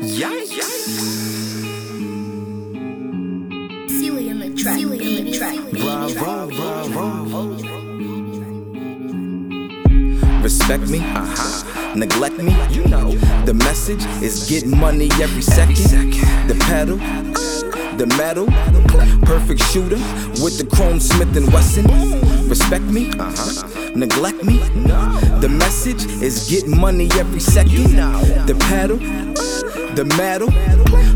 Yikes. Sealy in the track. Sealy in the track. Bravo, bravo. Respect me, uh-huh. Neglect me, you know. The message is get money every second. The pedal, the metal, perfect shooter with the chrome Smith and Wesson. Respect me, uh-huh. Neglect me. The message is get money every second. The pedal, the metal,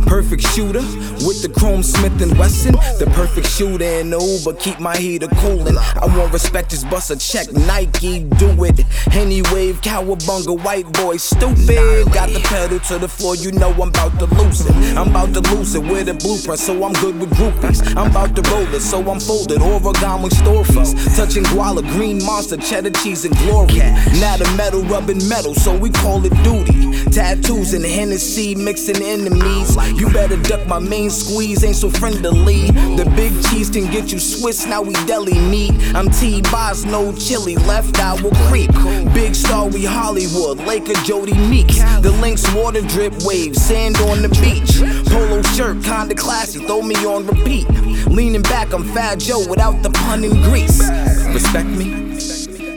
perfect shooter with the chrome Smith and Wesson. The perfect shooter in the Uber, keep my heater coolin'. I want respect, just bust a check. Nike, do it. Any wave, cowabunga, white boy, stupid. Got the pedal to the floor, you know I'm about to lose it. I'm about to lose it with a blueprint, so I'm good with groupies. I'm about to roll it, so I'm folded. Origami stories, touching guala, green monster, cheddar cheese, and glory. Now the metal rubbing metal, so we call it duty. Tattoos and Hennessy mixing enemies. You better duck my main squeeze, ain't so friendly. The big cheese can get you Swiss, now we deli meat. I'm T-Boz, no Chilli, left eye will creep. Big star, we Hollywood, Laker Jodie Meeks. The links, water drip waves, sand on the beach. Polo shirt, kinda classy, throw me on repeat. Leaning back, I'm Fat Joe without the pun and grease. Respect me,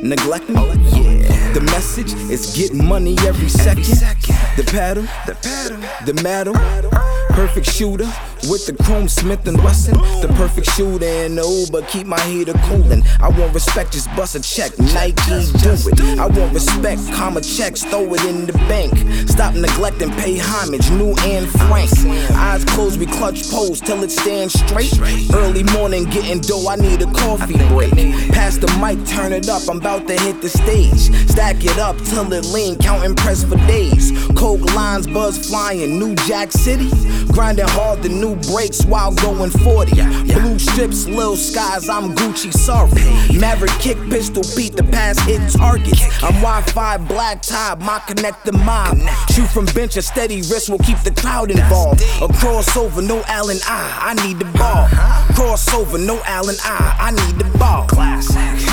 neglect me. Yeah. The message is get money every second. The pedal, the pedal, the metal. Perfect shooter with the chrome Smith and Wesson. The perfect shooter in the Uber, keep my heater coolin'. I want respect, just bust a check. Nike, do it. I want respect, comma checks, throw it in the bank. Stop neglecting, pay homage, new and frank. Eyes closed, we clutch pose till it stands straight. Early morning, getting dough, I need a coffee break. Pass the mic, turn it up, I'm about to hit the stage. Stack it up till it lean, counting press for days. Coke lines, buzz flying, New Jack City. Grinding hard, the new breaks while going 40. Blue strips, lil skies, I'm Gucci, sorry. Maverick kick, pistol beat, the pass hit targets. I'm Wi Fi, black tie, my connect the mob. Shoot from bench, a steady wrist will keep the crowd involved. A crossover, no Allen I, I need the ball. Uh-huh. Crossover, no Allen I, I need the ball. Classic.